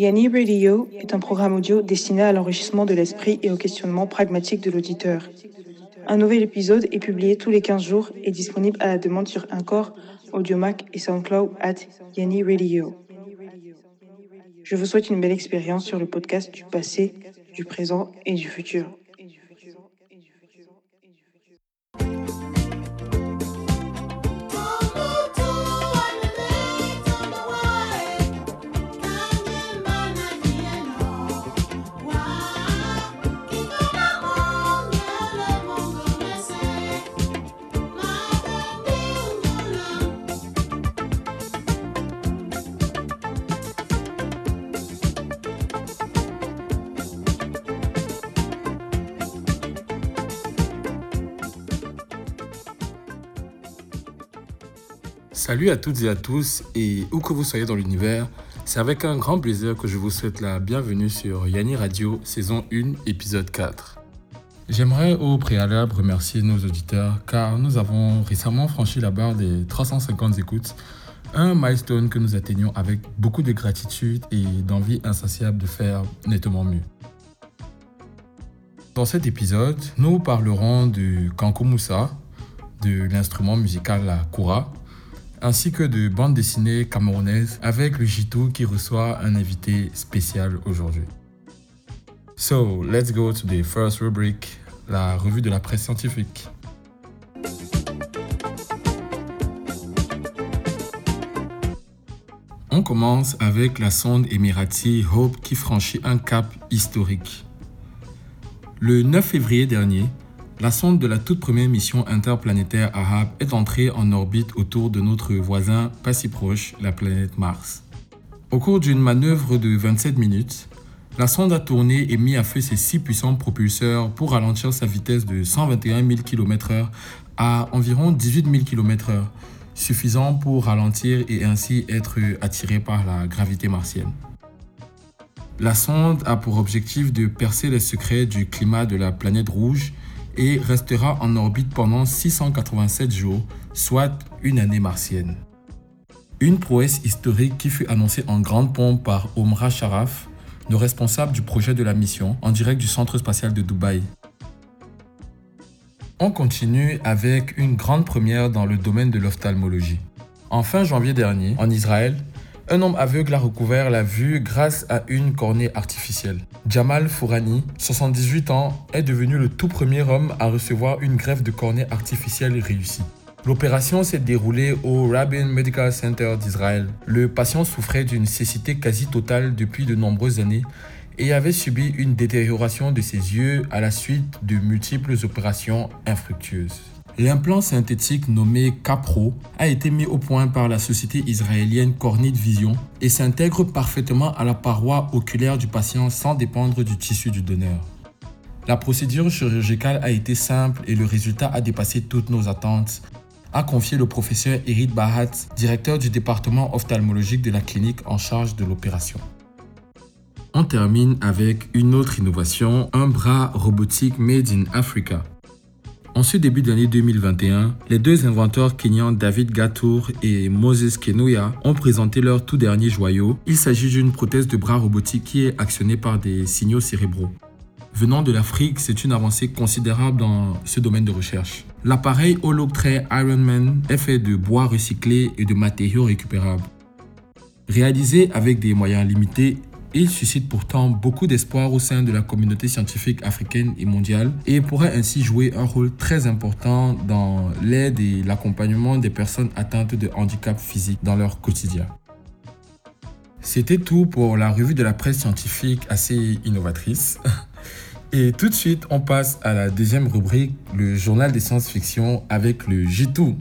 Yanni Radio est un programme audio destiné à l'enrichissement de l'esprit et au questionnement pragmatique de l'auditeur. Un nouvel épisode est publié tous les 15 jours et disponible à la demande sur Encore, Audiomac et SoundCloud at Yanni Radio. Je vous souhaite une belle expérience sur le podcast du passé, du présent et du futur. Salut à toutes et à tous, et où que vous soyez dans l'univers, c'est avec un grand plaisir que je vous souhaite la bienvenue sur Yanni Radio, saison 1, épisode 4. J'aimerais au préalable remercier nos auditeurs car nous avons récemment franchi la barre des 350 écoutes, un milestone que nous atteignons avec beaucoup de gratitude et d'envie insatiable de faire nettement mieux. Dans cet épisode, nous parlerons du Kanko Moussa, de l'instrument musical la Koura, ainsi que de bandes dessinées camerounaises avec le Jitou qui reçoit un invité spécial aujourd'hui. So, let's go to the first rubric, la revue de la presse scientifique. On commence avec la sonde émirati Hope qui franchit un cap historique. Le 9 février dernier, la sonde de la toute première mission interplanétaire arabe est entrée en orbite autour de notre voisin pas si proche, la planète Mars. Au cours d'une manœuvre de 27 minutes, la sonde a tourné et mis à feu ses six puissants propulseurs pour ralentir sa vitesse de 121 000 km/h à environ 18 000 km/h, suffisant pour ralentir et ainsi être attiré par la gravité martienne. La sonde a pour objectif de percer les secrets du climat de la planète rouge et restera en orbite pendant 687 jours, soit une année martienne. Une prouesse historique qui fut annoncée en grande pompe par Omra Sharaf, le responsable du projet de la mission, en direct du centre spatial de Dubaï. On continue avec une grande première dans le domaine de l'ophtalmologie. En fin janvier dernier, en Israël, un homme aveugle a recouvert la vue grâce à une cornée artificielle. Jamal Fourani, 78 ans, est devenu le tout premier homme à recevoir une greffe de cornée artificielle réussie. L'opération s'est déroulée au Rabin Medical Center d'Israël. Le patient souffrait d'une cécité quasi totale depuis de nombreuses années et avait subi une détérioration de ses yeux à la suite de multiples opérations infructueuses. L'implant synthétique nommé Capro a été mis au point par la société israélienne Cornit Vision et s'intègre parfaitement à la paroi oculaire du patient sans dépendre du tissu du donneur. La procédure chirurgicale a été simple et le résultat a dépassé toutes nos attentes, a confié le professeur Eric Bahat, directeur du département ophtalmologique de la clinique en charge de l'opération. On termine avec une autre innovation, un bras robotique made in Africa. En ce début d'année 2021, les deux inventeurs kenyans David Gatour et Moses Kenoya ont présenté leur tout dernier joyau. Il s'agit d'une prothèse de bras robotique qui est actionnée par des signaux cérébraux. Venant de l'Afrique, c'est une avancée considérable dans ce domaine de recherche. L'appareil Holoctray Ironman est fait de bois recyclé et de matériaux récupérables. Réalisé avec des moyens limités, il suscite pourtant beaucoup d'espoir au sein de la communauté scientifique africaine et mondiale et pourrait ainsi jouer un rôle très important dans l'aide et l'accompagnement des personnes atteintes de handicap physique dans leur quotidien. C'était tout pour la revue de la presse scientifique assez innovatrice. Et tout de suite, on passe à la deuxième rubrique, le journal des science-fiction avec le J2.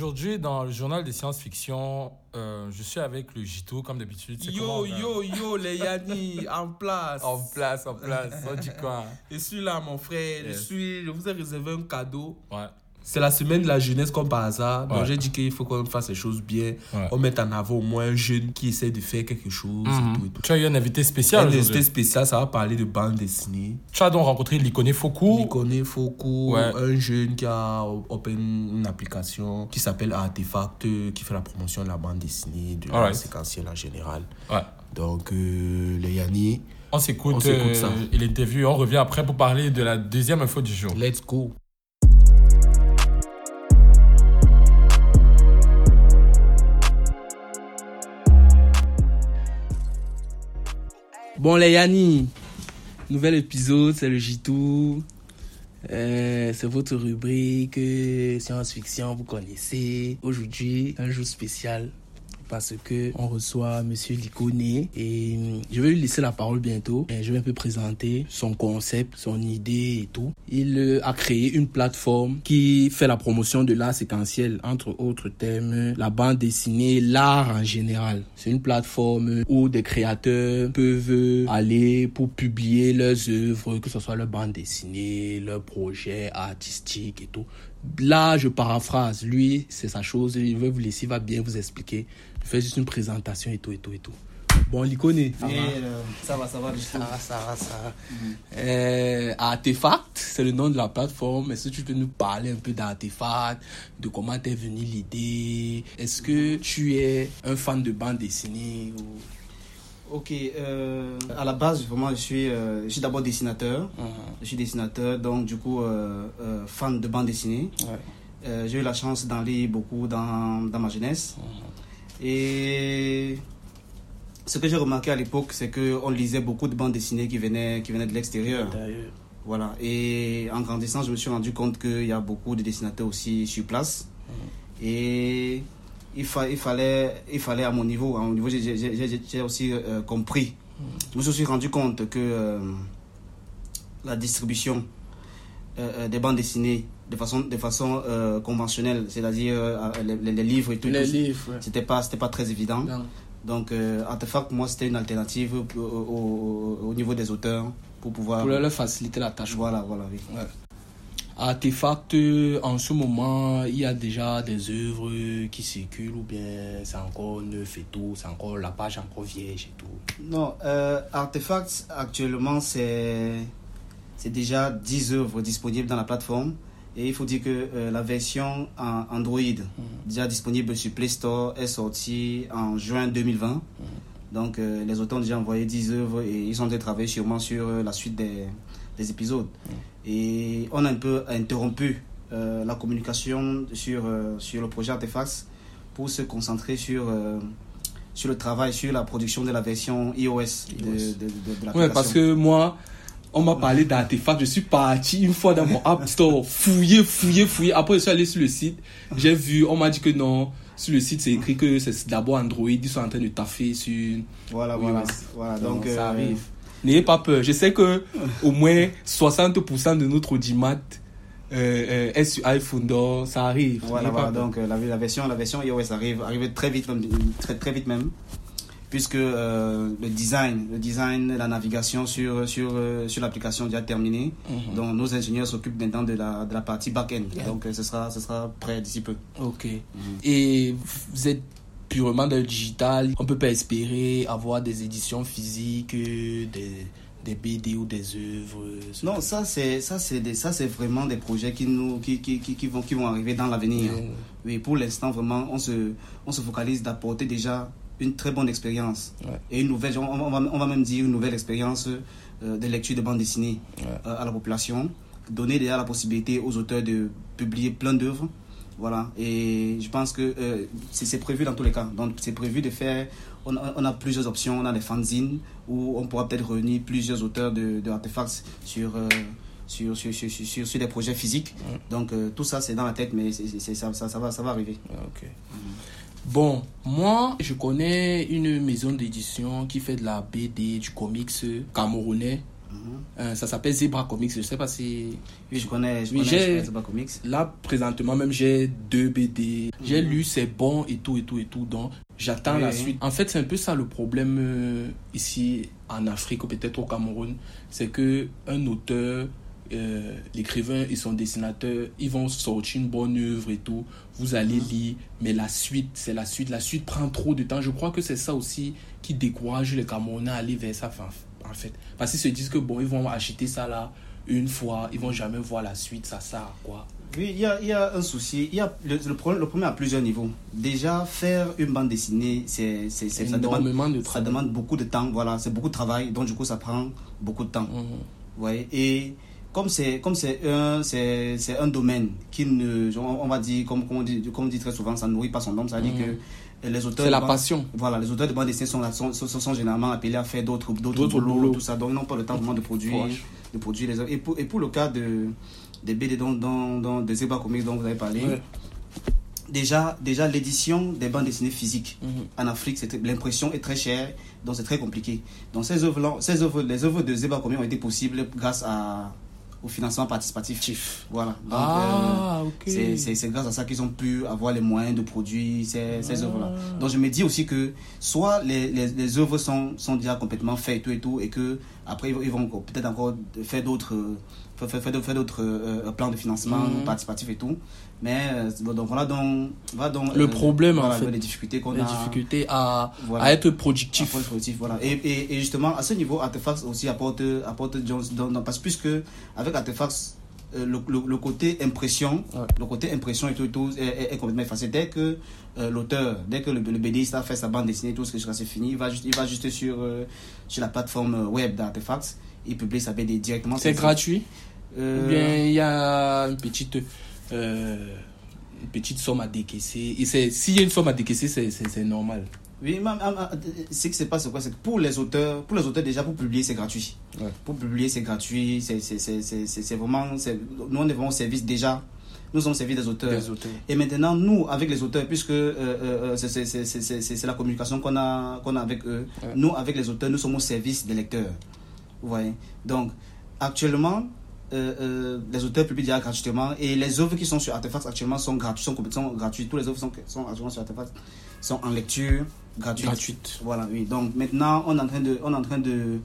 Aujourd'hui, dans le journal des science-fiction, euh, je suis avec le Jito, comme d'habitude. Yo, yo, yo, les Yanni, en place. En place, en place. On dit quoi Je suis là, mon frère. Je, suis, je vous ai réservé un cadeau. Ouais. C'est la semaine de la jeunesse comme par hasard. Donc Ouais. j'ai dit qu'il faut qu'on fasse les choses bien. Ouais. On mette en avant au moins un jeune qui essaie de faire quelque chose Mhm. et tout et tout. Tu as eu un invité spécial Un invité spécial, ça va parler de bande dessinée. Tu as donc rencontré l'icôné Foku. Connaît Foucault, Ouais. un jeune qui a open une application qui s'appelle Artefact, euh, qui fait la promotion de la bande dessinée, de la séquentielle en général. Ouais. Donc, euh, les Yanni, On s'écoute euh, l'interview et on revient après pour parler de la deuxième info du jour. let's go. Bon les Yanni, nouvel épisode, c'est le J-Tour. Euh, c'est votre rubrique euh, science-fiction, vous connaissez. Aujourd'hui, un jour spécial parce que on reçoit Monsieur Liconé et hum, je vais lui laisser la parole bientôt. Je vais un peu présenter son concept, son idée et tout. Il euh, a créé une plateforme qui fait la promotion de l'art séquentiel, entre autres thèmes, la bande dessinée, l'art en général. C'est une plateforme où des créateurs peuvent aller pour publier leurs œuvres, que ce soit leur bande dessinée, leurs projets artistiques et tout. Là, je paraphrase. Lui, c'est sa chose. Il va vous laisser, il va bien vous expliquer. Je fais juste une présentation et tout, et tout, et tout. Bon, l'icône. Ça va, ça va, ça va, ça va, ça va. Ça va. Euh, Artefact, c'est le nom de la plateforme. Est-ce que tu peux nous parler un peu d'Artefact, de comment t'es venue l'idée? Est-ce que tu es un fan de bande dessinée ou... Ok, euh, à la base, vraiment, je suis, euh, je suis d'abord dessinateur. Mhm. Je suis dessinateur, donc du coup, euh, fan de bande dessinée. Ouais. J'ai eu la chance d'en lire beaucoup dans, dans ma jeunesse. Et ce que j'ai remarqué à l'époque, c'est qu'on lisait beaucoup de bandes dessinées qui venaient, qui venaient de l'extérieur. Voilà. Et en grandissant, je me suis rendu compte qu'il y a beaucoup de dessinateurs aussi sur place. Et il, fa- il, fallait, il fallait à mon niveau, à mon niveau, j'ai- aussi euh, compris. Je me suis rendu compte que euh, la distribution euh, des bandes dessinées de façon, de façon conventionnelle, c'est-à-dire les, livres et tout, Les tout, livres, ouais. c'était pas, très évident. Non. Donc, Artefact, pour moi, c'était une alternative au, au- au niveau des auteurs pour pouvoir. Pour leur faciliter la tâche. Voilà, voilà, oui. Artefact, en ce moment, il y a déjà des œuvres qui circulent ou bien c'est encore neuf et tout, c'est encore la page encore vierge et tout. Non, euh, Artefact, actuellement, c'est déjà 10 œuvres disponibles dans la plateforme. Et il faut dire que euh, la version en Android, déjà disponible sur Play Store, est sortie en juin 2020. Donc, euh, les auteurs ont déjà envoyé 10 œuvres et ils sont en train de travailler sûrement sur euh, la suite des, des épisodes. Et on a un peu interrompu euh, la communication sur, euh, sur le projet Artefact pour se concentrer sur, euh, sur le travail, sur la production de la version iOS de, de, de, de l'application. Ouais, parce que moi, on m'a parlé d'artefacts. Je suis parti une fois dans mon App Store, fouiller, fouiller, fouiller. Après, je suis allé sur le site. J'ai vu, on m'a dit que non. Sur le site, c'est écrit que c'est d'abord Android. Ils sont en train de taffer sur. Voilà, Oui, voilà. voilà. Donc, Donc, euh, ça arrive. N'ayez pas peur. Je sais que au moins 60% de notre audimat euh, euh, est sur iPhone. Donc, ça arrive. Voilà. Donc, euh, la, la version, la version iOS arrive, arrive très vite, même, très, très vite même. Puisque euh, le design, le design, la navigation sur, sur, euh, sur l'application est déjà terminé. Mhm. Donc, nos ingénieurs s'occupent maintenant de la, de la partie back-end. Donc, ce, sera, ce sera prêt d'ici peu. Ok. Et vous êtes purement dans le digital. On peut pas espérer avoir des éditions physiques, des, des BD ou des œuvres. Non, ça c'est ça c'est ça c'est vraiment des projets qui nous qui, qui, qui, qui vont qui vont arriver dans l'avenir. Mhm. Oui, pour l'instant vraiment on se on se focalise d'apporter déjà une très bonne expérience Ouais. et une nouvelle on, on va on va même dire une nouvelle expérience euh, de lecture de bande dessinée Ouais. euh, à la population, donner déjà la possibilité aux auteurs de publier plein d'œuvres. Voilà, et je pense que euh, c'est prévu dans tous les cas. Donc, c'est prévu de faire. On a, on a plusieurs options. On a des fanzines où on pourra peut-être réunir plusieurs auteurs de, de artefacts sur, euh, sur, sur, sur, sur, sur- sur des projets physiques. Donc, euh, tout ça, c'est dans la tête, mais c'est- ça, ça, ça, va, ça va arriver. Ah, Ok. Bon, moi, je connais une maison d'édition qui fait de la BD, du comics camerounais. Mhm. Euh, ça s'appelle Zebra Comics. Je sais pas si. Oui, je connais, je Oui, connais, je Zebra Comics. Là, présentement, même, j'ai deux BD. J'ai lu, c'est bon et tout, et tout, et tout. Donc, j'attends Oui, la suite. En fait, c'est un peu ça le problème euh, ici en Afrique, ou peut-être au Cameroun. C'est que un auteur euh, l'écrivain et son dessinateur, ils vont sortir une bonne œuvre et tout. Vous allez Mhm. lire, mais la suite, c'est la suite. La suite prend trop de temps. Je crois que c'est ça aussi qui décourage les Camerounais à aller vers ça, enfin, en fait. Parce qu'ils se disent que bon, ils vont acheter ça là une fois, ils vont jamais voir la suite, ça sert à quoi Oui, il y a, il y a un souci. Il y a le, le problème, le problème à plusieurs niveaux. Déjà, faire une bande dessinée, c'est, c'est, c'est- ça, demande, de ça demande beaucoup de temps. Voilà, c'est beaucoup de travail. Donc, du coup, ça prend beaucoup de temps. Mhm. Ouais, et comme c'est comme c'est un c'est c'est un domaine qui ne on va dire comme comme on dit comme on dit très souvent ça ne nourrit pas son homme ça veut dire Mhm. Que les auteurs C'est la de bande- passion. voilà les auteurs de bande dessinée sont, sont, sont, sont généralement appelés à faire d'autres d'autres boulots, tout ça donc ils n'ont pas le temps vraiment de produire Proche. de produire les œuvres et pour et pour le cas de des BD dont dont dont des Comics dont vous avez parlé Ouais. déjà déjà l'édition des bandes dessinées physiques Mhm. en Afrique, c'est- l'impression est très chère, donc c'est très compliqué. Donc ces œuvres, ces œuvres, les œuvres de Zeba Komi ont été possibles grâce à, au financement participatif. Voilà. Donc, Ah, euh, c'est grâce à ça qu'ils ont pu avoir les moyens de produire ces, ces Ah. œuvres-là. Donc je me dis aussi que soit les, les, les œuvres sont, sont déjà complètement faites et tout et tout, et que après ils vont- peut-être encore faire d'autres euh, faire, faire- faire d'autres- d'autres euh, plans de financement Mhm. participatif et tout. Mais euh, donc voilà donc, voilà donc Le euh, problème, en fait. les difficultés qu'on Les a. difficultés à, Voilà. à être productif. Positive, voilà. Et, et, et justement, à ce niveau, Artefacts aussi apporte, apporte Jones dans, parce que puisque avec Artefacts, euh, le, le, le côté impression, Ouais. le côté impression et tout, est, est- est complètement effacé. Dès que euh, l'auteur, dès que le, le BDiste a fait sa bande dessinée, tout ce que c'est fini, il va juste, il va juste sur, euh, sur la plateforme euh, web d'Artefacts, il publie sa BD directement. C'est gratuit Euh, Ou bien il y a une petite, euh, une petite somme à décaisser. Et s'il y a une somme à décaisser, c'est normal. Oui, mais, ce qui se passe, c'est quoi? C'est que pour les auteurs, pour les auteurs déjà, pour publier, c'est gratuit. Ouais. Pour publier, c'est gratuit. C'est vraiment. Nous, on est vraiment au service déjà. Nous sommes au service des auteurs. Et maintenant, nous, avec les auteurs, puisque euh, euh, euh, c'est- la communication qu'on a, qu'on a avec eux, Ouais. nous, avec les auteurs, nous sommes au service des lecteurs. Vous voyez? Donc, actuellement, euh, euh, les auteurs publient déjà gratuitement et les œuvres qui sont sur Artefacts actuellement sont gratuites, sont complètement gratuites. Tous les œuvres sont, sont actuellement sur Artefacts sont en lecture gratuite. Gratuite. Voilà, oui. Donc maintenant, on est en train de, on est en train de,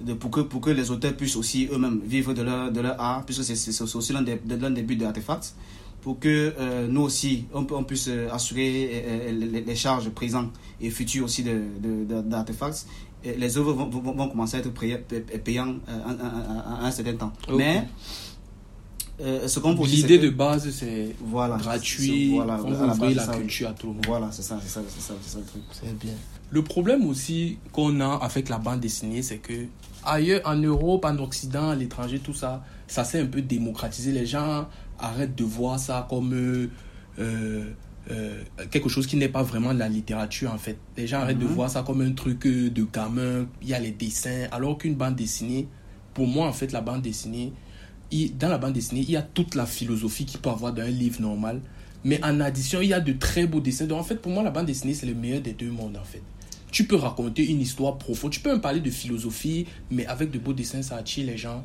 de pour que pour que les auteurs puissent aussi eux-mêmes vivre de leur de leur art, puisque c'est aussi l'un des des buts de Artefacts, pour que euh, nous aussi on, on puisse euh, assurer euh, les, les charges présentes et futures aussi de de- de- d'Artefacts. Les œuvres vont, vont, vont commencer à être payantes à, à- à- à un certain temps. Mais euh, ce qu'on L'idée de base, c'est voilà, gratuit. c'est- voilà, on la base, la ça. culture à tout le monde. Voilà, c'est ça, c'est ça, c'est ça, c'est ça le truc. C'est bien. Le problème aussi qu'on a avec la bande dessinée, c'est que ailleurs, en Europe, en Occident, à l'étranger, tout ça, ça s'est un peu démocratisé. Les gens arrêtent de voir ça comme euh, euh, quelque chose qui n'est pas vraiment de la littérature, en fait. Les gens arrêtent de Mhm. voir ça comme un truc de gamin. Il y a les dessins. Alors qu'une bande dessinée, pour moi, en fait, la bande dessinée, il- dans la bande dessinée, il y a toute la philosophie qu'il peut avoir dans un livre normal. Mais en addition, il y a de très beaux dessins. Donc, en fait, pour moi, la bande dessinée, c'est le meilleur des deux mondes, en fait. Tu peux raconter une histoire profonde. Tu peux même parler de philosophie, mais avec de beaux dessins, ça attire les gens.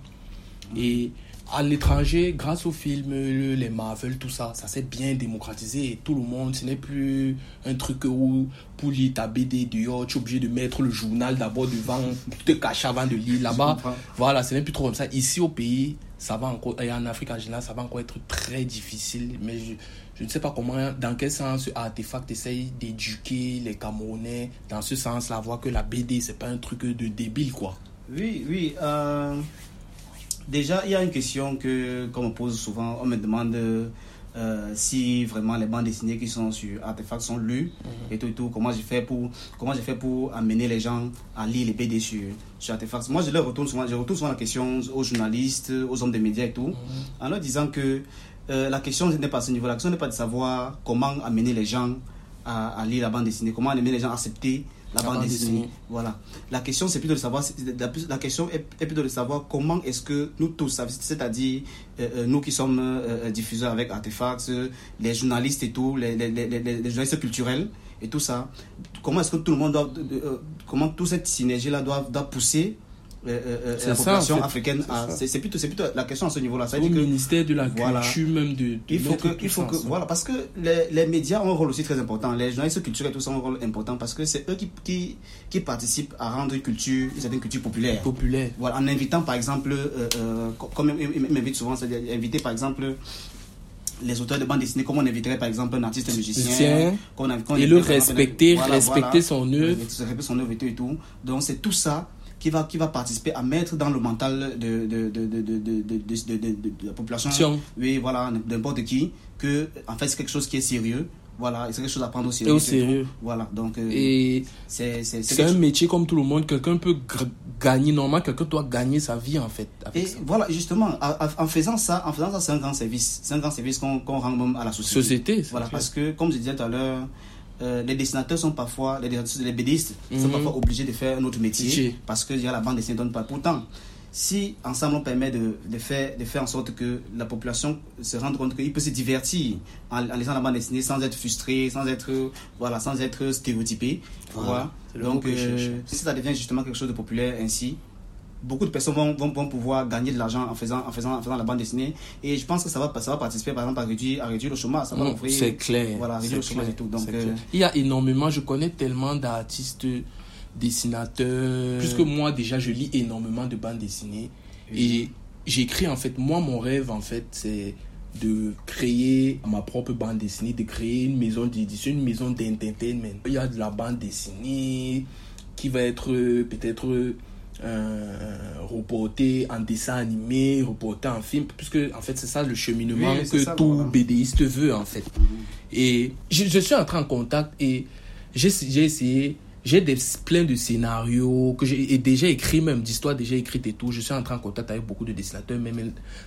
Et à l'étranger, grâce aux films, le- les Marvel, tout ça, ça s'est bien démocratisé. Et tout le monde, ce n'est plus un truc où, pour lire ta BD dehors, tu es obligé de mettre le journal d'abord devant, te cacher avant de lire là-bas. Voilà, ce n'est plus trop comme ça. Ici au pays, ça va encore, et en Afrique en général, ça va encore être très difficile. Mais je, je ne sais pas comment, dans quel sens Artefact essaye d'éduquer les Camerounais dans ce sens-là, voir que la BD, c'est pas un truc de débile, quoi. Oui, oui. euh, déjà, il y a une question que qu'on me pose souvent. On me demande euh, si vraiment les bandes dessinées qui sont sur Artefact sont lues et tout et tout. Comment j'ai fait pour comment j'ai fait pour amener les gens à lire les BD sur sur Artefact. Moi, je leur retourne souvent, je retourne souvent la question aux journalistes, aux hommes des médias et tout, en leur disant que euh, la question n'est pas à ce niveau. La question n'est pas de savoir comment amener les gens à, à lire la bande dessinée, comment amener les gens à accepter la, La bande, bande dessinée. dessinée. Voilà. La question, c'est plutôt de savoir, la, la question est, est plutôt de savoir comment est-ce que nous tous, c'est-à-dire euh, euh, nous qui sommes euh, diffuseurs avec Artefacts, les journalistes et tout, les, les, les, journalistes culturels et tout ça, comment est-ce que tout le monde doit, euh, comment toute cette synergie-là doit, doit pousser euh, euh, C'est la ça, population en fait. africaine C'est a- plutôt, la question à ce niveau-là. Au que ministère de la Voilà. culture, même de. de il faut que, tout il faut ça que, ensemble. voilà, parce que les, les médias ont un rôle aussi très important. Les journalistes culturels, tout ça ont un rôle important parce que c'est eux qui, qui, qui participent à rendre une culture, une certaine culture populaire. Populaire. Voilà, en invitant par exemple, euh, euh, co- comme il- il il m'invite souvent, c'est-à-dire inviter par exemple les auteurs de bande dessinée, comme on inviterait par exemple un artiste musicien. Qu'on Et le respecter, voilà, respecter voilà. son œuvre. Respecter son œuvre et tout. Donc c'est tout ça qui va, qui va participer à mettre dans le mental de, de, de, de, de, la population, oui, voilà, n'importe qui, que en fait c'est quelque chose qui est sérieux. Voilà, c'est quelque chose à prendre au Et sérieux. au sérieux. Voilà, donc euh, Et c'est c'est- c'est c'est quelque un chose- métier comme tout le monde. Quelqu'un peut gagner, normalement, quelqu'un doit gagner sa vie en fait. Avec Et ça. voilà, justement, en faisant ça, en faisant ça, c'est un grand service. C'est un grand service qu'on qu'on rend même à la société. Société, Voilà, parce que, comme je disais tout à l'heure, euh, les dessinateurs sont parfois, les, les BDistes sont Mhm. parfois obligés de faire un autre métier, parce que déjà, la bande dessinée ne donne pas. Pourtant, si ensemble on permet de, de, faire, de faire en sorte que la population se rende compte qu'il peut se divertir en, en lisant la bande dessinée sans être frustré, sans être, voilà, sans être stéréotypé. Voilà. Voilà. Donc, euh, si ça devient justement quelque chose de populaire ainsi, beaucoup de personnes vont, vont, vont pouvoir gagner de l'argent en faisant, en, faisant, en faisant la bande dessinée. Et je pense que ça va, ça va participer, par exemple, à réduire, à réduire le chômage. Ça va ouvrir- C'est clair. Voilà, réduire le chômage clair, et tout. Donc, euh. Il y a énormément, je connais tellement d'artistes, dessinateurs. Puisque moi, déjà, je lis énormément de bandes dessinées. Et j'écris, en fait, moi, mon rêve, en fait, c'est de créer ma propre bande dessinée, de créer une maison d'édition, une maison d'entertainment. Il y a de la bande dessinée qui va être euh, peut-être euh, reportée en dessin animé, reportée en film, puisque en fait c'est ça le cheminement Oui, que ça, tout voilà. BDiste veut en fait. Et je, je suis entré en contact et j'ai j'ai essayé, j'ai des, plein de scénarios que j'ai déjà écrit, même d'histoires déjà écrites et tout. Je suis entré en contact avec beaucoup de dessinateurs, mais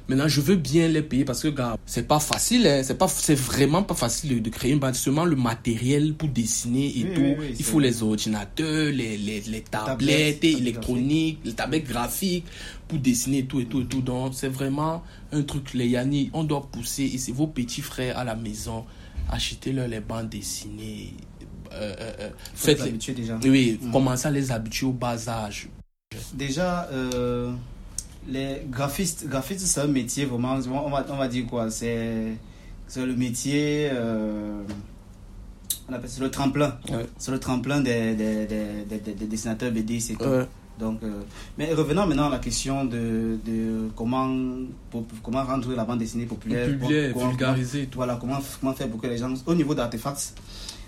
maintenant je veux bien les payer parce que, gars, c'est pas facile, hein, c'est pas, c'est vraiment pas facile de, créer une bande. Seulement le matériel pour dessiner et Oui, tout. oui, oui, Il faut les ordinateurs, les, les, les tablettes tablettes électroniques, les tablettes graphiques pour dessiner et tout et tout et tout. Donc, c'est vraiment un truc, les Yanni, on doit pousser. Et c'est vos petits frères à la maison, achetez-leur les bandes dessinées. Euh, euh, Faites l'habitude déjà. oui, Mhm. commencez à les habituer au bas âge. Déjà, euh, les graphistes, graphistes c'est un métier vraiment, on va, on va dire quoi, c'est c'est le métier, euh, on appelle ça le tremplin. Ouais. C'est le tremplin des, des, des, des, des- des dessinateurs BD, c'est tout. Ouais. Donc, euh, mais revenons maintenant à la question de, de comment, pour- comment rendre la bande dessinée populaire. Populaire, vulgariser. Voilà, comment, comment faire pour que les gens. Au niveau d'Artefacts,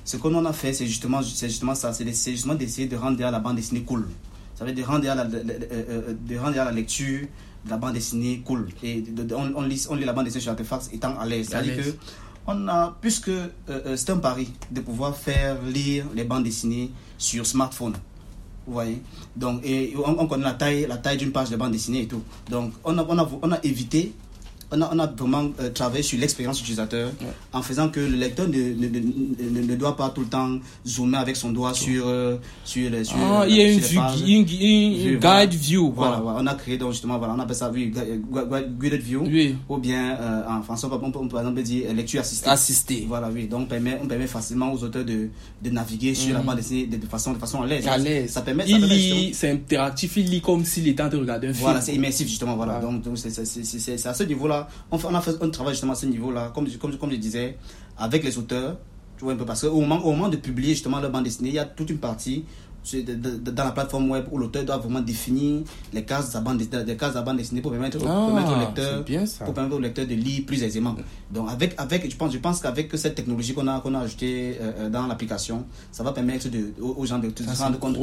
ce qu'on a fait, c'est justement, justement ça c'est justement d'essayer de rendre la bande dessinée cool. Ça veut dire de rendre la, de, de- de- de rendre la lecture de la bande dessinée cool. Et de- on, on lit, on lit la bande dessinée sur Artefacts étant à l'aise. C'est-à-dire que on a, puisque euh, euh, c'est un pari de pouvoir faire lire les bandes dessinées sur smartphone. Vous voyez? Donc, et on, on connaît la taille, la taille d'une page de bande dessinée et tout. Donc, on a, on a, on a évité, on a, on a vraiment euh, travaillé sur l'expérience utilisateur Ouais. en faisant que le lecteur ne, ne, ne, ne- doit pas tout le temps zoomer avec son doigt sur, euh, sur, les- sur, Ah, euh, il y a sur une, vue, guide view. Voilà, on a créé donc justement, voilà, on appelle ça oui, gu- gu- gu- guided view, Oui, ou bien euh, en français, on peut, on peut par exemple dire euh, lecture assistée. assister. Voilà, oui. Donc, on permet, on permet facilement aux auteurs de, de naviguer sur la Mhm. bande dessinée de, de façon, de façon à l'aise. À l'aise. Ça permet, Il lit, c'est interactif, il lit comme s'il était en train de regarder un film. Voilà, c'est immersif justement. Voilà. Voilà. Donc, c'est à ce niveau-là. On, on a fait un travail justement à ce niveau-là, comme, je- comme, comme je disais, avec les auteurs. Tu vois un peu parce qu'au moment, au moment de publier justement leur bande dessinée, il y a toute une partie dans la plateforme web où l'auteur doit vraiment définir les cases de sa bande, dessinée- des cases de la bande dessinée pour permettre, pour permettre au Ah, lecteur pour permettre au lecteur de lire plus aisément. Donc avec avec je pense je pense qu'avec cette technologie qu'on a qu'on a ajoutée euh, euh, dans l'application, ça va permettre de, aux, gens de, se rendre compte que,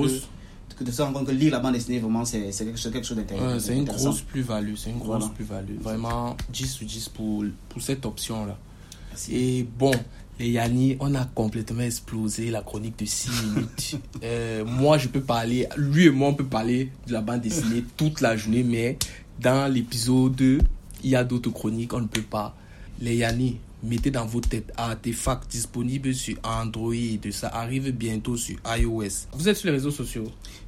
que de se rendre compte que lire la bande dessinée vraiment c'est quelque chose quelque chose d'intéressant. Ouais, c'est une grosse plus-value, c'est une grosse Voilà. plus-value. Vraiment 10 sur 10 pour, pour cette option-là. Et bon, les Yanni, on a complètement explosé la chronique de 6 minutes. Euh, moi, je peux parler, lui et moi, on peut parler de la bande dessinée toute la journée, mais dans l'épisode 2, il y a d'autres chroniques, on ne peut pas. Les Yanni, mettez dans vos têtes artefacts disponibles sur Android. Ça arrive bientôt sur iOS. Vous êtes sur les réseaux sociaux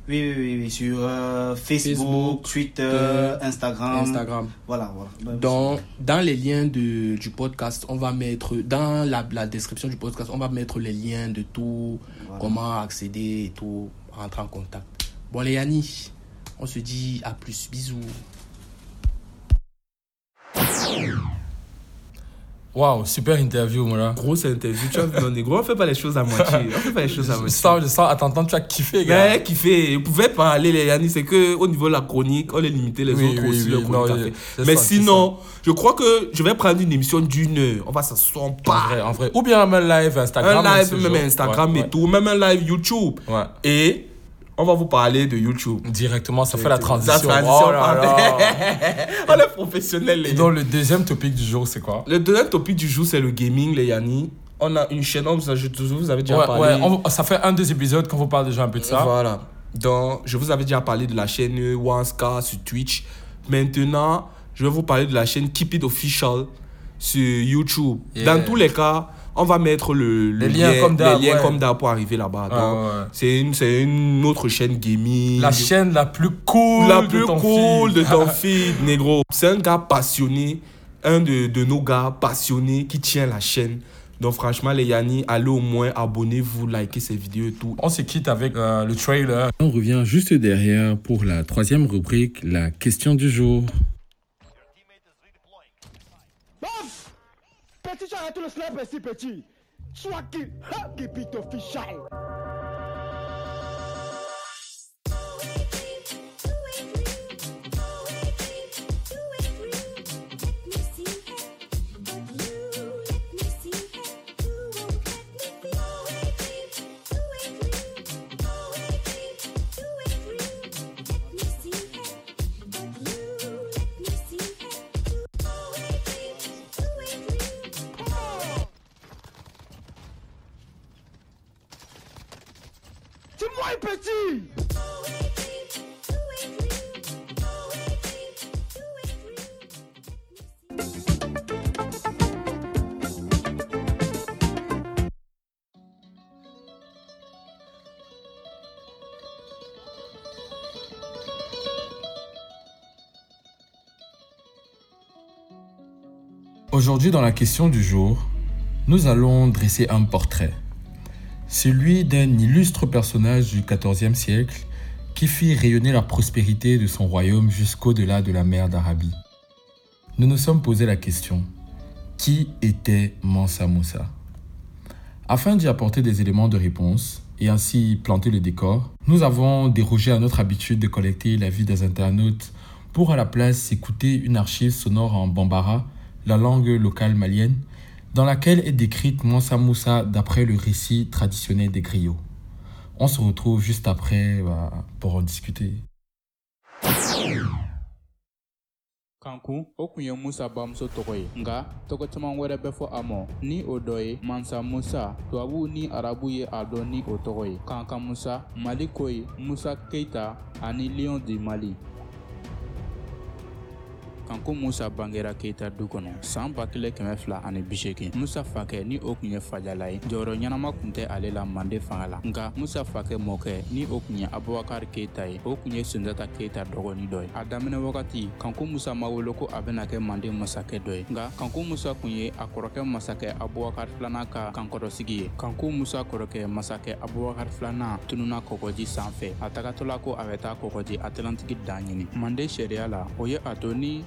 Oui, oui, oui, oui, sur euh, Facebook, Facebook, Twitter, Instagram. Instagram. Voilà, voilà. Dans, dans les liens de, du podcast, on va mettre, dans la, la description du podcast, on va mettre les liens de tout, Voilà. comment accéder et tout, rentrer en contact. Bon, les Yanni, On se dit à plus. Bisous. Waouh, super interview, moi là. Grosse interview, tu as vu, négro, on fait pas les choses à moitié. On fait pas les choses à Je moitié. sens, je sens, à t'entendre, tu as kiffé, gars. Ouais, qui fait. Vous pouvez parler, les Yannis, c'est que au niveau de la chronique, on les limiter les Oui, autres oui, aussi, oui, le non, Mais ça, sinon, je crois que je vais prendre une émission d'une heure. On va s'asseoir, En parle. vrai, en vrai. Ou bien même un live Instagram. Un live, même. Instagram Ouais, et ouais. tout, même un live YouTube. Ouais. Et on va vous parler de YouTube. Directement, ça fait la transition. La transition, Oh là là. on est professionnels, les Et donc, le deuxième topic du jour, c'est quoi? Le deuxième topic du jour, c'est le gaming, les Yannis. On a une chaîne, on vous a- je vous avez déjà Ouais, parlé. ouais, on- ça fait un deux épisodes qu'on vous parle déjà un peu de ça. Voilà. Donc, je vous avais déjà parlé de la chaîne Wanska sur Twitch. Maintenant, je vais vous parler de la chaîne Keep It Official sur YouTube. Yeah. Dans tous les cas, on va mettre le, le Les liens lien, comme d'hab, les liens ouais. comme d'hab pour arriver là-bas. Ah, ouais, c'est une, c'est une autre chaîne gaming. La chaîne la plus cool. la de plus ton cool feed. de ton feed, négro. C'est un gars passionné, un de, de nos gars passionnés qui tient la chaîne. Donc franchement, les Yannis, allez au moins, abonnez-vous, likez ces vidéos et tout. On se quitte avec euh, le trailer. On revient juste derrière pour la troisième rubrique, la question du jour. Petit, j'arrête le snap ici, petit. Sois qui, ha, qui pite official. Aujourd'hui, dans la question du jour, nous allons dresser un portrait. Celui d'un illustre personnage du XIVe siècle qui fit rayonner la prospérité de son royaume jusqu'au-delà de la mer d'Arabie. Nous nous sommes posé la question qui était Mansa Moussa? Afin d'y apporter des éléments de réponse et ainsi planter le décor, nous avons dérogé à notre habitude de collecter l'avis des internautes pour à la place écouter une archive sonore en bambara, la langue locale malienne, dans laquelle est décrite Mansa Moussa d'après le récit traditionnel des griots. On se retrouve juste après bah, pour en discuter. kanku o kun ye musa bamuso tɔgɔ ye nga tɔgɔ caman wɛrɛ bɛ fɔ a mɔ ni o dɔ ye mansa musa tubabuw ni arabu ye a dɔn ni o tɔgɔ ye kanka musa mali koyi musa keita ani lion du mali kanko musa bangera keita du kɔnɔ ani bisegin musa fakɛ ni o kun ye fajala ye. Jɔyɔrɔ ɲɛnama kun tɛ ale la mande fanga la. Nka musa fakɛ mɔkɛ ni o kun ye abubakar keita ye. O kun ye sundata keita dɔgɔni dɔ ye. A daminɛ wagati kanko musa ma wolo ko a bena kɛ mande masakɛ dɔ ye. Nka kanko musa kun ye a kɔrɔkɛ masakɛ abubakar filanan ka kankɔrɔsigi ye. Kanko musa kɔrɔkɛ masakɛ abubakar filanan tununa kɔgɔji sanfɛ. A tagatɔla ko a bɛ taa kɔgɔji atlantiki dan ɲini. Mande sariya la o ye a to ni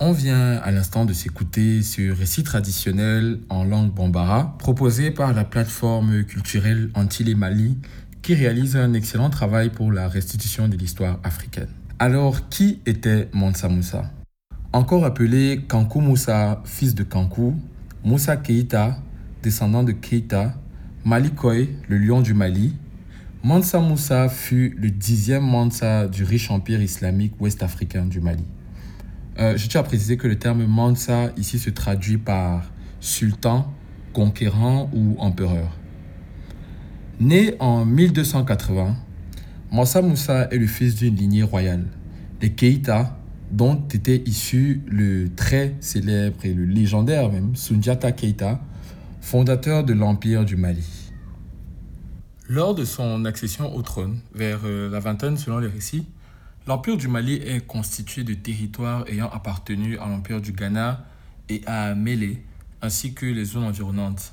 On vient à l'instant de s'écouter ce récit traditionnel en langue bambara proposé par la plateforme culturelle Antilles et Mali qui réalise un excellent travail pour la restitution de l'histoire africaine. Alors, qui était Mansa Moussa? Encore appelé Kankou Moussa, fils de Kankou, Moussa Keita, descendant de Keita, Malikoy, le lion du Mali, Mansa Moussa fut le dixième Mansa du riche empire islamique ouest-africain du Mali. Euh, je tiens à préciser que le terme Mansa ici se traduit par sultan, conquérant ou empereur. Né en 1280, Mansa Moussa est le fils d'une lignée royale, les Keita, dont était issu le très célèbre et le légendaire même Sundiata Keita, fondateur de l'Empire du Mali. Lors de son accession au trône, vers euh, la vingtaine selon les récits, l'Empire du Mali est constitué de territoires ayant appartenu à l'Empire du Ghana et à Mélé, ainsi que les zones environnantes.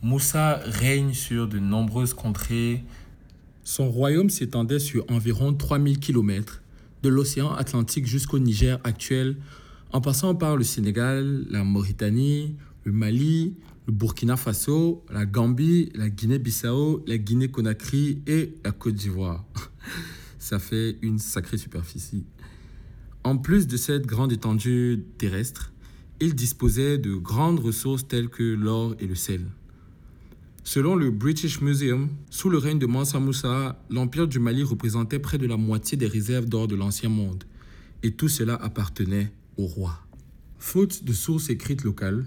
Moussa règne sur de nombreuses contrées. Son royaume s'étendait sur environ 3000 km, de l'océan Atlantique jusqu'au Niger actuel, en passant par le Sénégal, la Mauritanie, le Mali, le Burkina Faso, la Gambie, la Guinée-Bissau, la Guinée-Conakry et la Côte d'Ivoire. Ça fait une sacrée superficie. En plus de cette grande étendue terrestre, il disposait de grandes ressources telles que l'or et le sel. Selon le British Museum, sous le règne de Mansa Moussa, l'Empire du Mali représentait près de la moitié des réserves d'or de l'Ancien Monde, et tout cela appartenait au roi. Faute de sources écrites locales,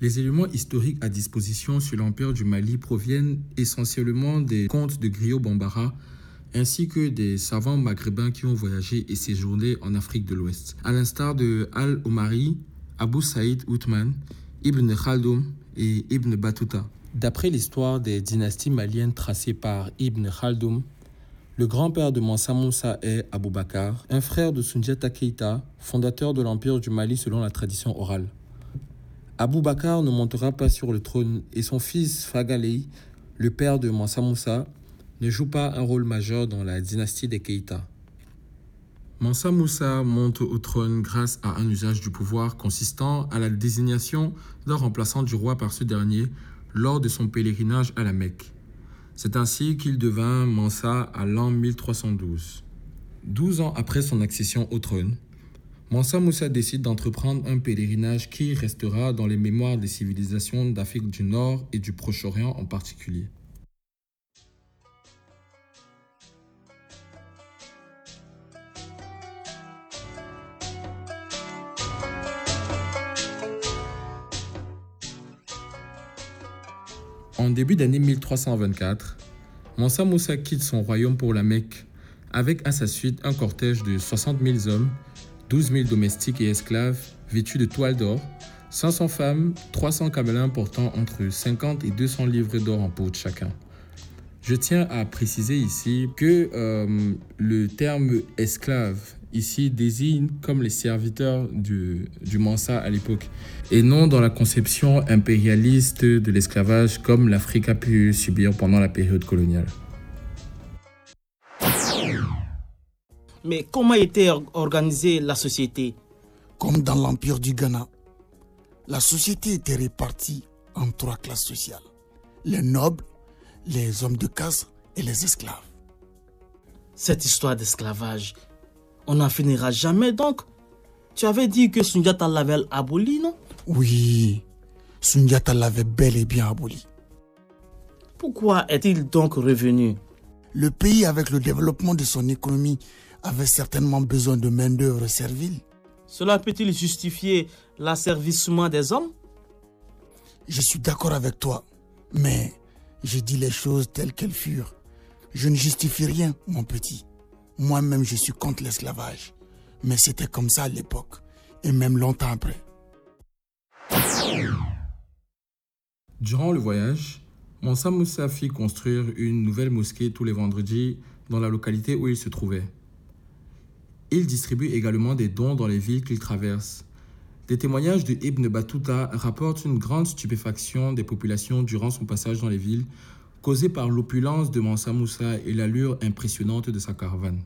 les éléments historiques à disposition sur l'Empire du Mali proviennent essentiellement des contes de Griot Bambara ainsi que des savants maghrébins qui ont voyagé et séjourné en Afrique de l'Ouest, à l'instar de Al-Omari, Abu Saïd Othman, Ibn Khaldoum et Ibn Battuta. D'après l'histoire des dynasties maliennes tracées par Ibn Khaldoum, le grand-père de Mansa Moussa est Abou Bakar, un frère de Sundiata Keita, fondateur de l'Empire du Mali selon la tradition orale. Abou Bakar ne montera pas sur le trône et son fils Fagalei, le père de Mansa Moussa, ne joue pas un rôle majeur dans la dynastie des Keita. Mansa Moussa monte au trône grâce à un usage du pouvoir consistant à la désignation d'un remplaçant du roi par ce dernier lors de son pèlerinage à la Mecque. C'est ainsi qu'il devint Mansa à l'an 1312. Douze ans après son accession au trône, Mansa Moussa décide d'entreprendre un pèlerinage qui restera dans les mémoires des civilisations d'Afrique du Nord et du Proche-Orient en particulier. En début d'année 1324, Mansa Moussa quitte son royaume pour la Mecque, avec à sa suite un cortège de 60 000 hommes, 12 000 domestiques et esclaves vêtus de toiles d'or, 500 femmes, 300 camelins portant entre 50 et 200 livres d'or en peau de chacun. Je tiens à préciser ici que euh, le terme esclave ici désigne comme les serviteurs du Mansa à l'époque, et non dans la conception impérialiste de l'esclavage comme l'Afrique a pu subir pendant la période coloniale. Mais comment était organisée la société? Comme dans l'Empire du Ghana, la société était répartie en trois classes sociales. Les nobles, les hommes de caste et les esclaves. Cette histoire d'esclavage, on n'en finira jamais donc? Tu avais dit que Sundiata l'avait aboli, non? Oui, Sundiata l'avait bel et bien aboli. Pourquoi est-il donc revenu? Le pays, avec le développement de son économie, avait certainement besoin de main-d'œuvre servile. Cela peut-il justifier l'asservissement des hommes? Je suis d'accord avec toi, mais je dis les choses telles qu'elles furent. Je ne justifie rien, mon petit. Moi-même, je suis contre l'esclavage. Mais c'était comme ça à l'époque, et même longtemps après. Durant le voyage, Mansa Moussa fit construire une nouvelle mosquée tous les vendredis dans la localité où il se trouvait. Il distribue également des dons dans les villes qu'il traverse. Des témoignages de Ibn Battuta rapportent une grande stupéfaction des populations durant son passage dans les villes, causée par l'opulence de Mansa Moussa et l'allure impressionnante de sa caravane.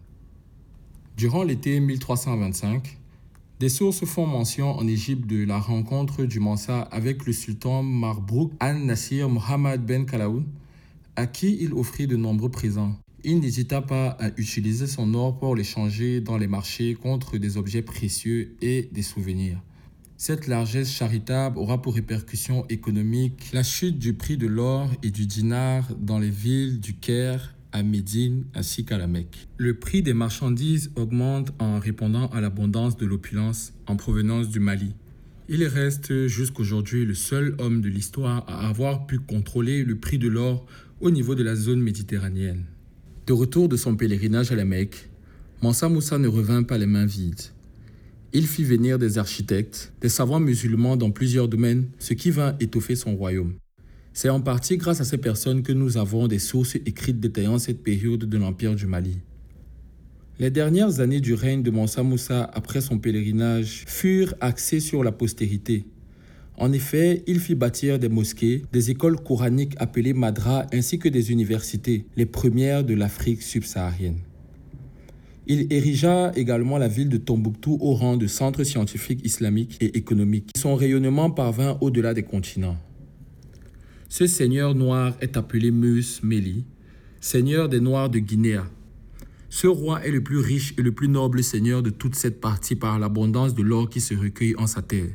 Durant l'été 1325, des sources font mention en Égypte de la rencontre du Mansa avec le sultan Marbrouk al-Nasir Mohammed Ben Kalaoun, à qui il offrit de nombreux présents. Il n'hésita pas à utiliser son or pour l'échanger dans les marchés contre des objets précieux et des souvenirs. Cette largesse charitable aura pour répercussion économique la chute du prix de l'or et du dinar dans les villes du Caire, à Médine ainsi qu'à la Mecque. Le prix des marchandises augmente en répondant à l'abondance de l'opulence en provenance du Mali. Il reste jusqu'aujourd'hui le seul homme de l'histoire à avoir pu contrôler le prix de l'or au niveau de la zone méditerranéenne. De retour de son pèlerinage à la Mecque, Mansa Moussa ne revint pas les mains vides. Il fit venir des architectes, des savants musulmans dans plusieurs domaines, ce qui vint étoffer son royaume. C'est en partie grâce à ces personnes que nous avons des sources écrites détaillant cette période de l'Empire du Mali. Les dernières années du règne de Mansa Moussa après son pèlerinage furent axées sur la postérité. En effet, il fit bâtir des mosquées, des écoles coraniques appelées madras ainsi que des universités, les premières de l'Afrique subsaharienne. Il érigea également la ville de Tombouctou au rang de centre scientifique islamique et économique. Son rayonnement parvint au-delà des continents. Ce seigneur noir est appelé Mus Meli, seigneur des Noirs de Guinée. Ce roi est le plus riche et le plus noble seigneur de toute cette partie par l'abondance de l'or qui se recueille en sa terre.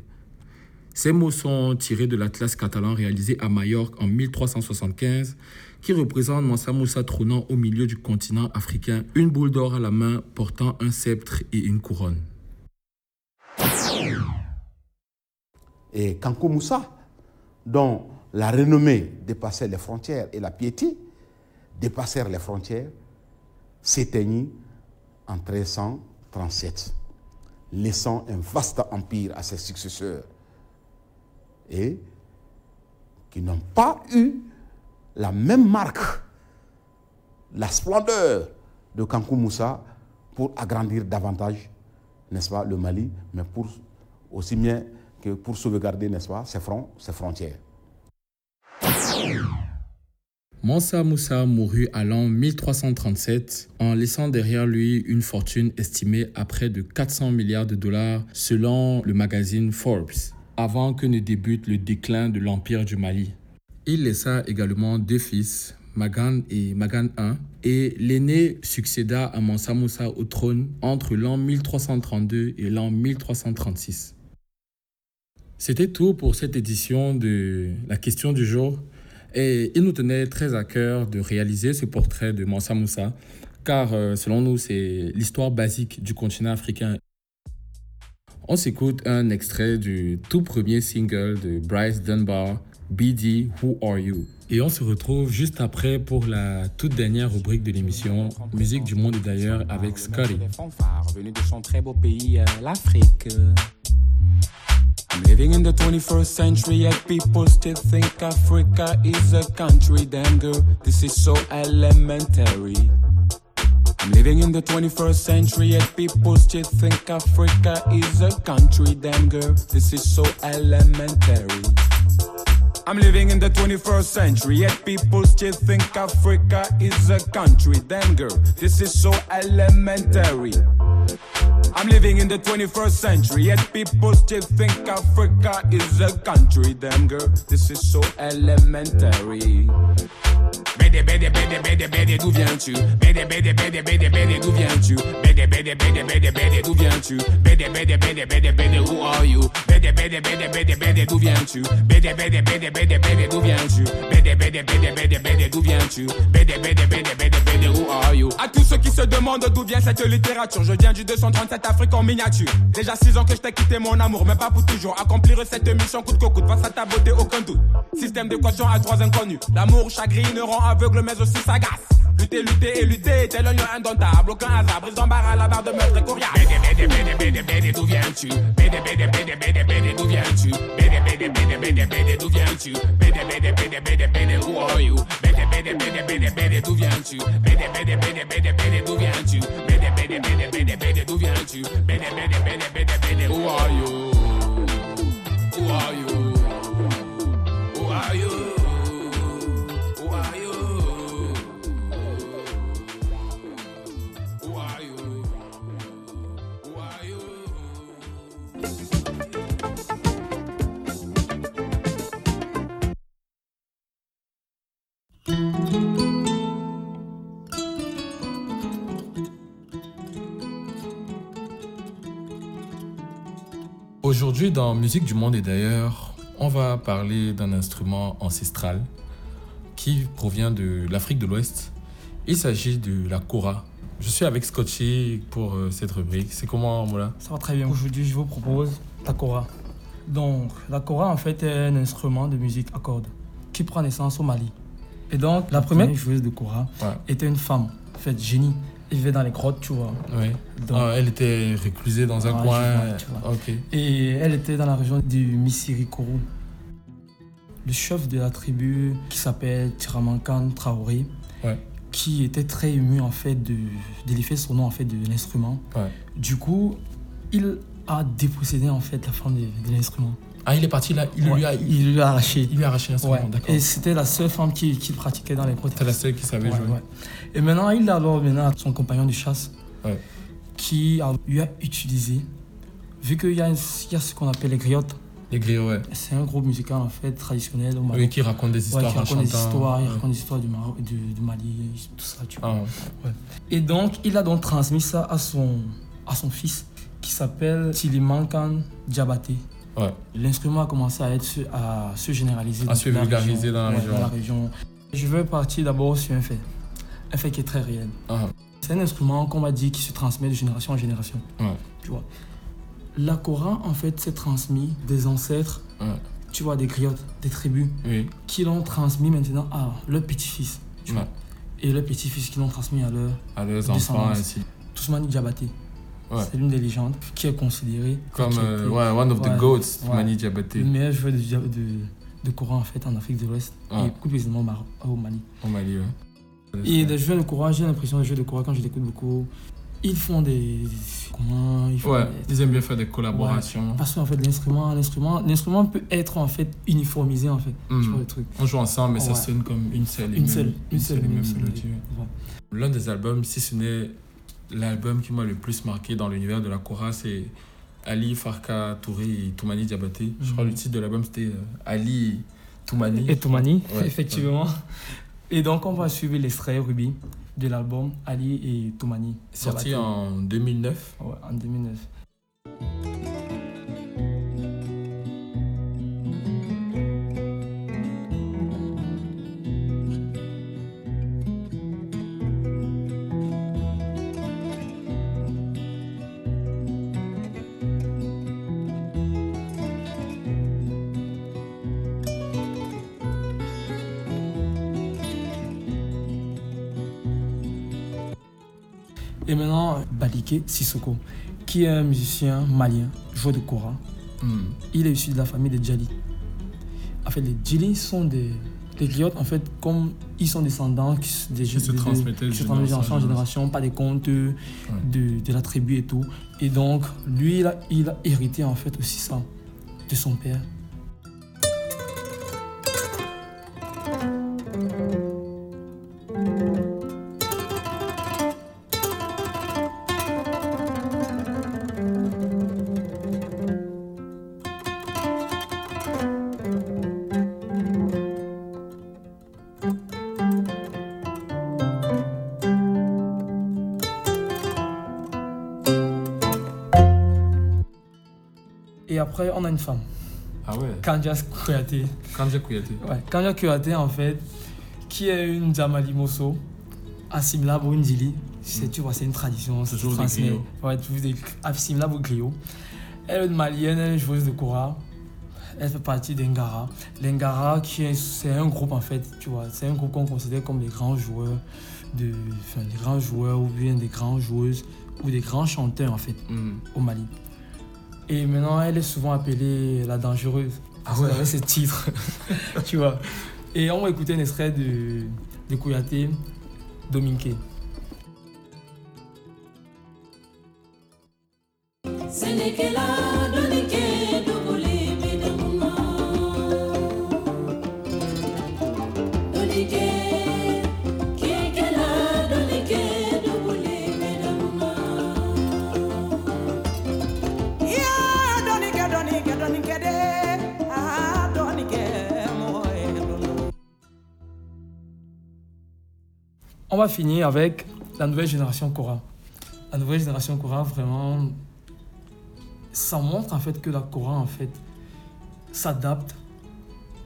Ces mots sont tirés de l'Atlas catalan réalisé à Majorque en 1375 qui représente Mansa Moussa trônant au milieu du continent africain, une boule d'or à la main portant un sceptre et une couronne. Et Kankou Moussa, dont la renommée dépassait les frontières et la piété dépassèrent les frontières, s'éteignit en 1337, laissant un vaste empire à ses successeurs et qui n'ont pas eu la même marque, la splendeur de Kankou Moussa pour agrandir davantage, n'est-ce pas, le Mali, mais pour aussi bien que pour sauvegarder, n'est-ce pas, ses, fronts, ses frontières. Mansa Moussa mourut à l'an 1337 en laissant derrière lui une fortune estimée à près de 400 milliards de dollars selon le magazine Forbes, avant que ne débute le déclin de l'Empire du Mali. Il laissa également deux fils, Magan et Magan I, et l'aîné succéda à Mansa Moussa au trône entre l'an 1332 et l'an 1336. C'était tout pour cette édition de la question du jour. Et il nous tenait très à cœur de réaliser ce portrait de Mansa Moussa, car euh, selon nous, c'est l'histoire basique du continent africain. On s'écoute un extrait du tout premier single de Bryce Dunbar, BD Who Are You? Et on se retrouve juste après pour la toute dernière rubrique de l'émission, Musique du monde et d'ailleurs avec Scotty. Venu de son très beau pays, euh, l'Afrique. I'm living in the 21st century, yet people still think Africa is a country. Damn girl, this is so elementary. I'm living in the 21st century, yet people still think Africa is a country. Damn girl, this is so elementary. I'm living in the 21st century, yet people still think Africa is a country. Damn girl, this is so elementary. I'm living in the 21st century, yet people still think Africa is a country. Damn girl, this is so elementary. Bédé, bédé, bédé, bédé, bédé, d'où viens-tu Bédé, bédé, bédé, bédé, bédé, d'où viens-tu Bédé, bédé, bédé, bédé, d'où viens-tu Bédé, bédé, bédé, bédé, bédé, who are you Bédé, bédé, bédé, bédé, d'où viens-tu Bédé, bédé, bédé, d'où viens-tu Bédé, bédé, bédé, d'où viens-tu Bédé, bédé, bédé, bédé, bédé, who are you À tous ceux qui se demandent d'où vient cette littérature Je viens du 237 Afrique en miniature Déjà 6 ans que je t'ai quitté mon amour Mais pas pour toujours Accomplir cette mission coûte que coûte Face à ta beauté aucun doute Système d'équation à trois inconnus L'amour chagrine rend aveugle mais aussi sagace Lutter, lutter et lutter, tel un lion indomptable Aucun hasard, brise d'embarras à la barre de Bédé, bédé, bédé, bédé, bédé, d'où viens-tu Bédé, bédé, bédé, bédé, bédé, d'où viens-tu Bédé, bédé, bédé, bédé, bédé, d'où viens-tu Bédé, bédé, bédé, bédé, bédé, are you Bédé, bédé, bédé, bédé, bédé, d'où viens-tu Bédé, bédé, bédé, bédé, bédé, d'où viens-tu Bédé, bédé, bédé, bédé, bédé, d'où viens-tu Bédé, bédé, bédé, bédé, bédé, who are you Who are you Aujourd'hui, dans Musique du monde et d'ailleurs, on va parler d'un instrument ancestral qui provient de l'Afrique de l'Ouest. Il s'agit de la kora. Je suis avec Scotchy pour euh, cette rubrique. C'est comment, Moula Ça va très bien. Aujourd'hui, je vous propose la kora. Donc, la kora, en fait, est un instrument de musique à cordes qui prend naissance au Mali. Et donc, la première joueuse de kora Ouais. était une femme, en fait, génie. Vivait dans les grottes, tu vois. Oui. Donc- Ah, elle était reclusée dans un coin. Et elle était dans la région du Misirikoro. Le chef de la tribu qui s'appelle Tiramankan Traoré, Ouais. qui était très ému en fait de d'élire son nom en fait de l'instrument. Ouais. Du coup, il a dépossédé en fait la femme de, de l'instrument. Ah, il est parti là, il Ouais, lui a, il lui a arraché. il lui a arraché l'instrument, Ouais. d'accord. Et c'était la seule femme qui, qui pratiquait dans les protestes. C'était la seule qui savait Ouais, jouer. Et maintenant, il a alors maintenant son compagnon de chasse qui a, lui a utilisé, vu qu'il y, y a ce qu'on appelle les griottes. Les griots, ouais. C'est un groupe musical en fait traditionnel au Maroc. Oui, qui raconte des histoires qui en raconte des chantant. histoires, il raconte des histoires du, Maroc, du, du Mali, tout ça, tu vois. Ah, ouais. Ouais. Et donc, il a donc transmis ça à son, à son fils qui s'appelle Tilimankan Diabaté. Ouais. L'instrument a commencé à, être, se- à se généraliser À dans se la vulgariser région. dans la région. dans la région. Je veux partir d'abord sur un fait. Un fait qui est très réel. Ah, C'est un instrument qu'on va dire qui se transmet de génération en génération. ouais. Tu vois. La Coran, en fait, s'est transmis des ancêtres, Ouais. tu vois, des griottes, des tribus, Oui. qui l'ont transmis maintenant à leur petit-fils. tu Ouais. vois. Et leurs petits-fils qui l'ont transmis à leur À leurs enfants, ainsi. Tousmani Diabaté. Ouais. C'est l'une des légendes qui est considérée Comme, euh, ouais, one of the goats. Toumani Diabaté. Le meilleur joueur de, de, de Coran en fait en Afrique de l'Ouest et plus précisément au Mali. Au Mali, ouais. Et des joueurs de Coran, j'ai l'impression des joueurs de Coran quand je l'écoute beaucoup, ils font des comment ils font Ouais, des- ils aiment bien faire des collaborations. Ouais, parce qu'en fait l'instrument l'instrument l'instrument peut être en fait uniformisé en fait Mhm. tu vois le truc On joue ensemble, mais ça Ouais. sonne comme une seule une seule une seule mélodie. L'un des albums, si ce n'est l'album qui m'a le plus marqué dans l'univers de la Kora, c'est Ali Farka Touré et Toumani Diabaté. Je crois que le titre de l'album c'était euh, Ali Toumani. et Toumani Ouais, effectivement et donc on va suivre l'extrait Ruby de l'album Ali et Toumani Sorti en 2009. Ouais, en 2009 Sissoko, qui est un musicien malien, joueur de kora. Hmm. Il est issu de la famille des Djali. En fait, les Djali sont des. Les griottes, en fait, comme ils sont descendants qui se, des, Qui se transmettaient de génération en génération, pas des contes de, de la tribu et tout. Et donc, lui, il a, il a hérité en fait aussi ça de son père. Après, on a une femme. Ah ouais? Kandias Kouyaté. Kandia Kouyaté. Ouais, Kandia Kouyaté, en fait, qui est une Djamali Mosso, assimilable au Ndili. C'est, tu vois, c'est une tradition. c'est Toujours des transmet. Ouais, toujours des assimilable au griot. Elle est malienne, elle est joueuse de Kora. Elle fait partie d'Engara. L'Engara, qui est, c'est un groupe, en fait, tu vois, c'est un groupe qu'on considère comme les grands joueurs, de, enfin, les grands joueurs ou bien des grandes joueuses ou des grands chanteurs, en fait, Hmm. au Mali. Et maintenant, elle est souvent appelée la dangereuse. Ah ouais. Avec ce titre. tu vois. Et on va écouter un extrait de, de Kouyaté, Domingue. On va finir avec la nouvelle génération Cora. La nouvelle génération Cora, vraiment, ça montre en fait que la Cora en fait s'adapte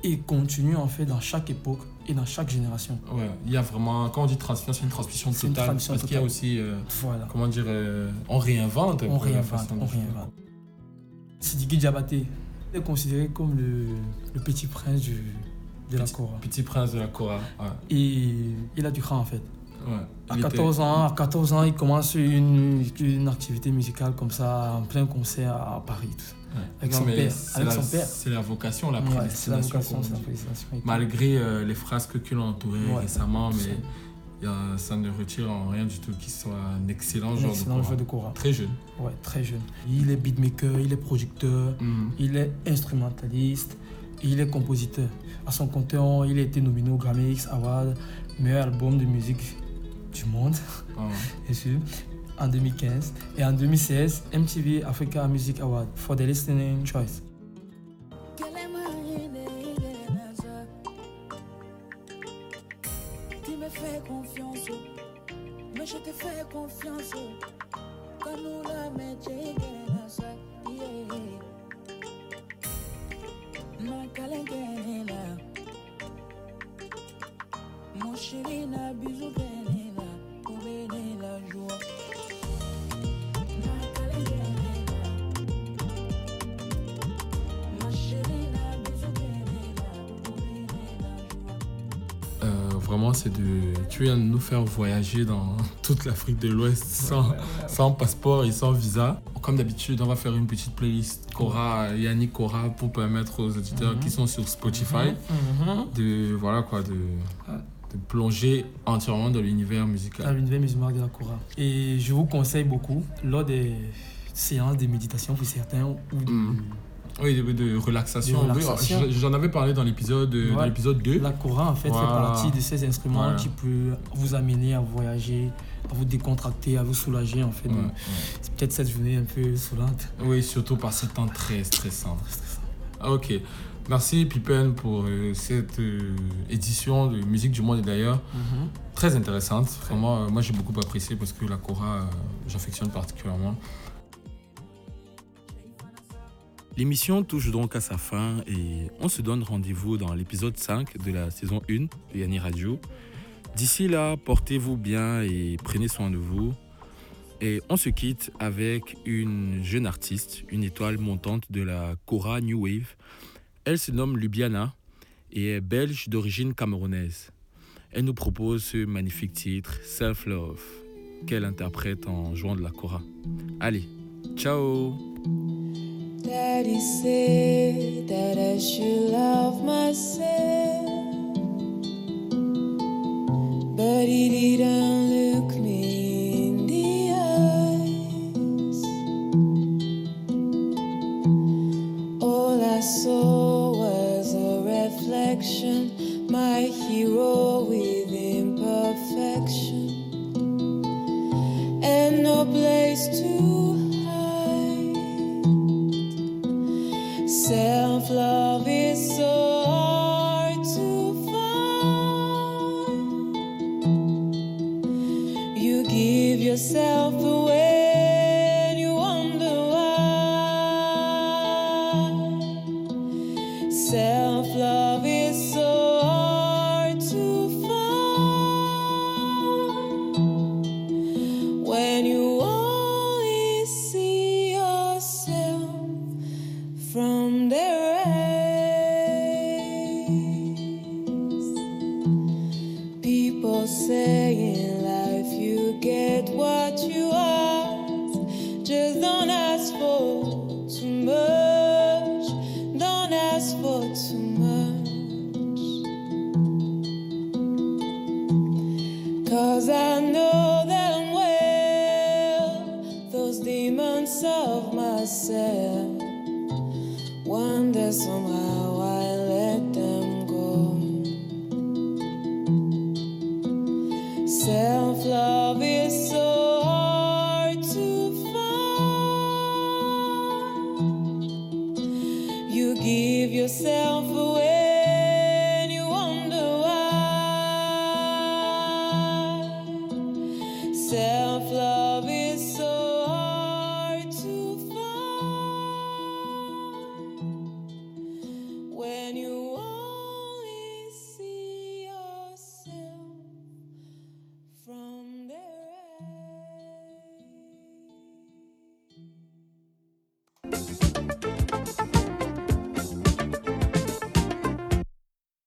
et continue en fait dans chaque époque et dans chaque génération. Ouais, il y a vraiment, quand on dit transmission, c'est une transmission C'est une totale. transmission parce qu'il y a totale. aussi, euh, Voilà. comment dire, euh, on réinvente. On réinvente, on réinvente. Sidiki Diabaté est considéré comme le, le petit prince du, de la Cora. Petit prince de la Cora. Ouais. Et il a du cran en fait. Ouais. À Il était- 14 ans, à 14 ans, il commence une, une activité musicale comme ça, en plein concert à Paris. tout ça. Ouais. Avec Non, son père. c'est Avec la- son père. C'est la vocation, la Ouais, c'est la prédestination. la. Malgré euh, les frasques qui l'ont entouré Ouais, récemment, mais il y a- ça ne retire en rien du tout qu'il soit un excellent Un joueur excellent de joueur de kora. Très jeune. Ouais, très jeune. Il est beatmaker, il est producteur, Mhm. il est instrumentaliste, il est compositeur. À son compteur, il a été nominé au Grammy X Award, meilleur album de musique du monde, Ah. bien sûr, en 2015. Et en 2016, MTV Africa Music Award for the Listening Choice. Tu me fais confiance, mais je te fais confiance. Nous la c'est de. Tu viens de nous faire voyager dans toute l'Afrique de l'Ouest sans, sans passeport et sans visa. Comme d'habitude, on va faire une petite playlist Cora, Yannick Cora, pour permettre aux auditeurs Mhm. qui sont sur Spotify Mhm. de, voilà quoi, de, de plonger entièrement dans l'univers dans musical. l'univers musulman de la Kora. Et je vous conseille beaucoup, lors des séances de méditation pour certains, ou de. Oui, de, de relaxation. Oui, J'en avais parlé dans l'épisode dans Ouais. l'épisode 2. La Kora, en fait, Voilà. fait partie de ces instruments Voilà. qui peut vous amener à voyager, à vous décontracter, à vous soulager, en fait. Ouais. C'est peut-être cette journée un peu soulante. Oui, surtout par ce temps très stressant. Ah, Ok. Merci Pippen pour euh, cette euh, édition de Musique du Monde et d'ailleurs. Mhm. Très intéressante. Vraiment, euh, moi j'ai beaucoup apprécié parce que la Cora, euh, j'affectionne particulièrement. L'émission touche donc à sa fin et on se donne rendez-vous dans l'épisode 5 de la saison 1 de Yanni Radio. D'ici là, portez-vous bien et prenez soin de vous. Et on se quitte avec une jeune artiste, une étoile montante de la Cora New Wave. Elle se nomme Lubiana et est belge d'origine camerounaise. Elle nous propose ce magnifique titre, Self Love, qu'elle interprète en jouant de la Cora. Allez, ciao Daddy said that I should love myself, but he didn't look me in the eyes. All I saw was a reflection, my hero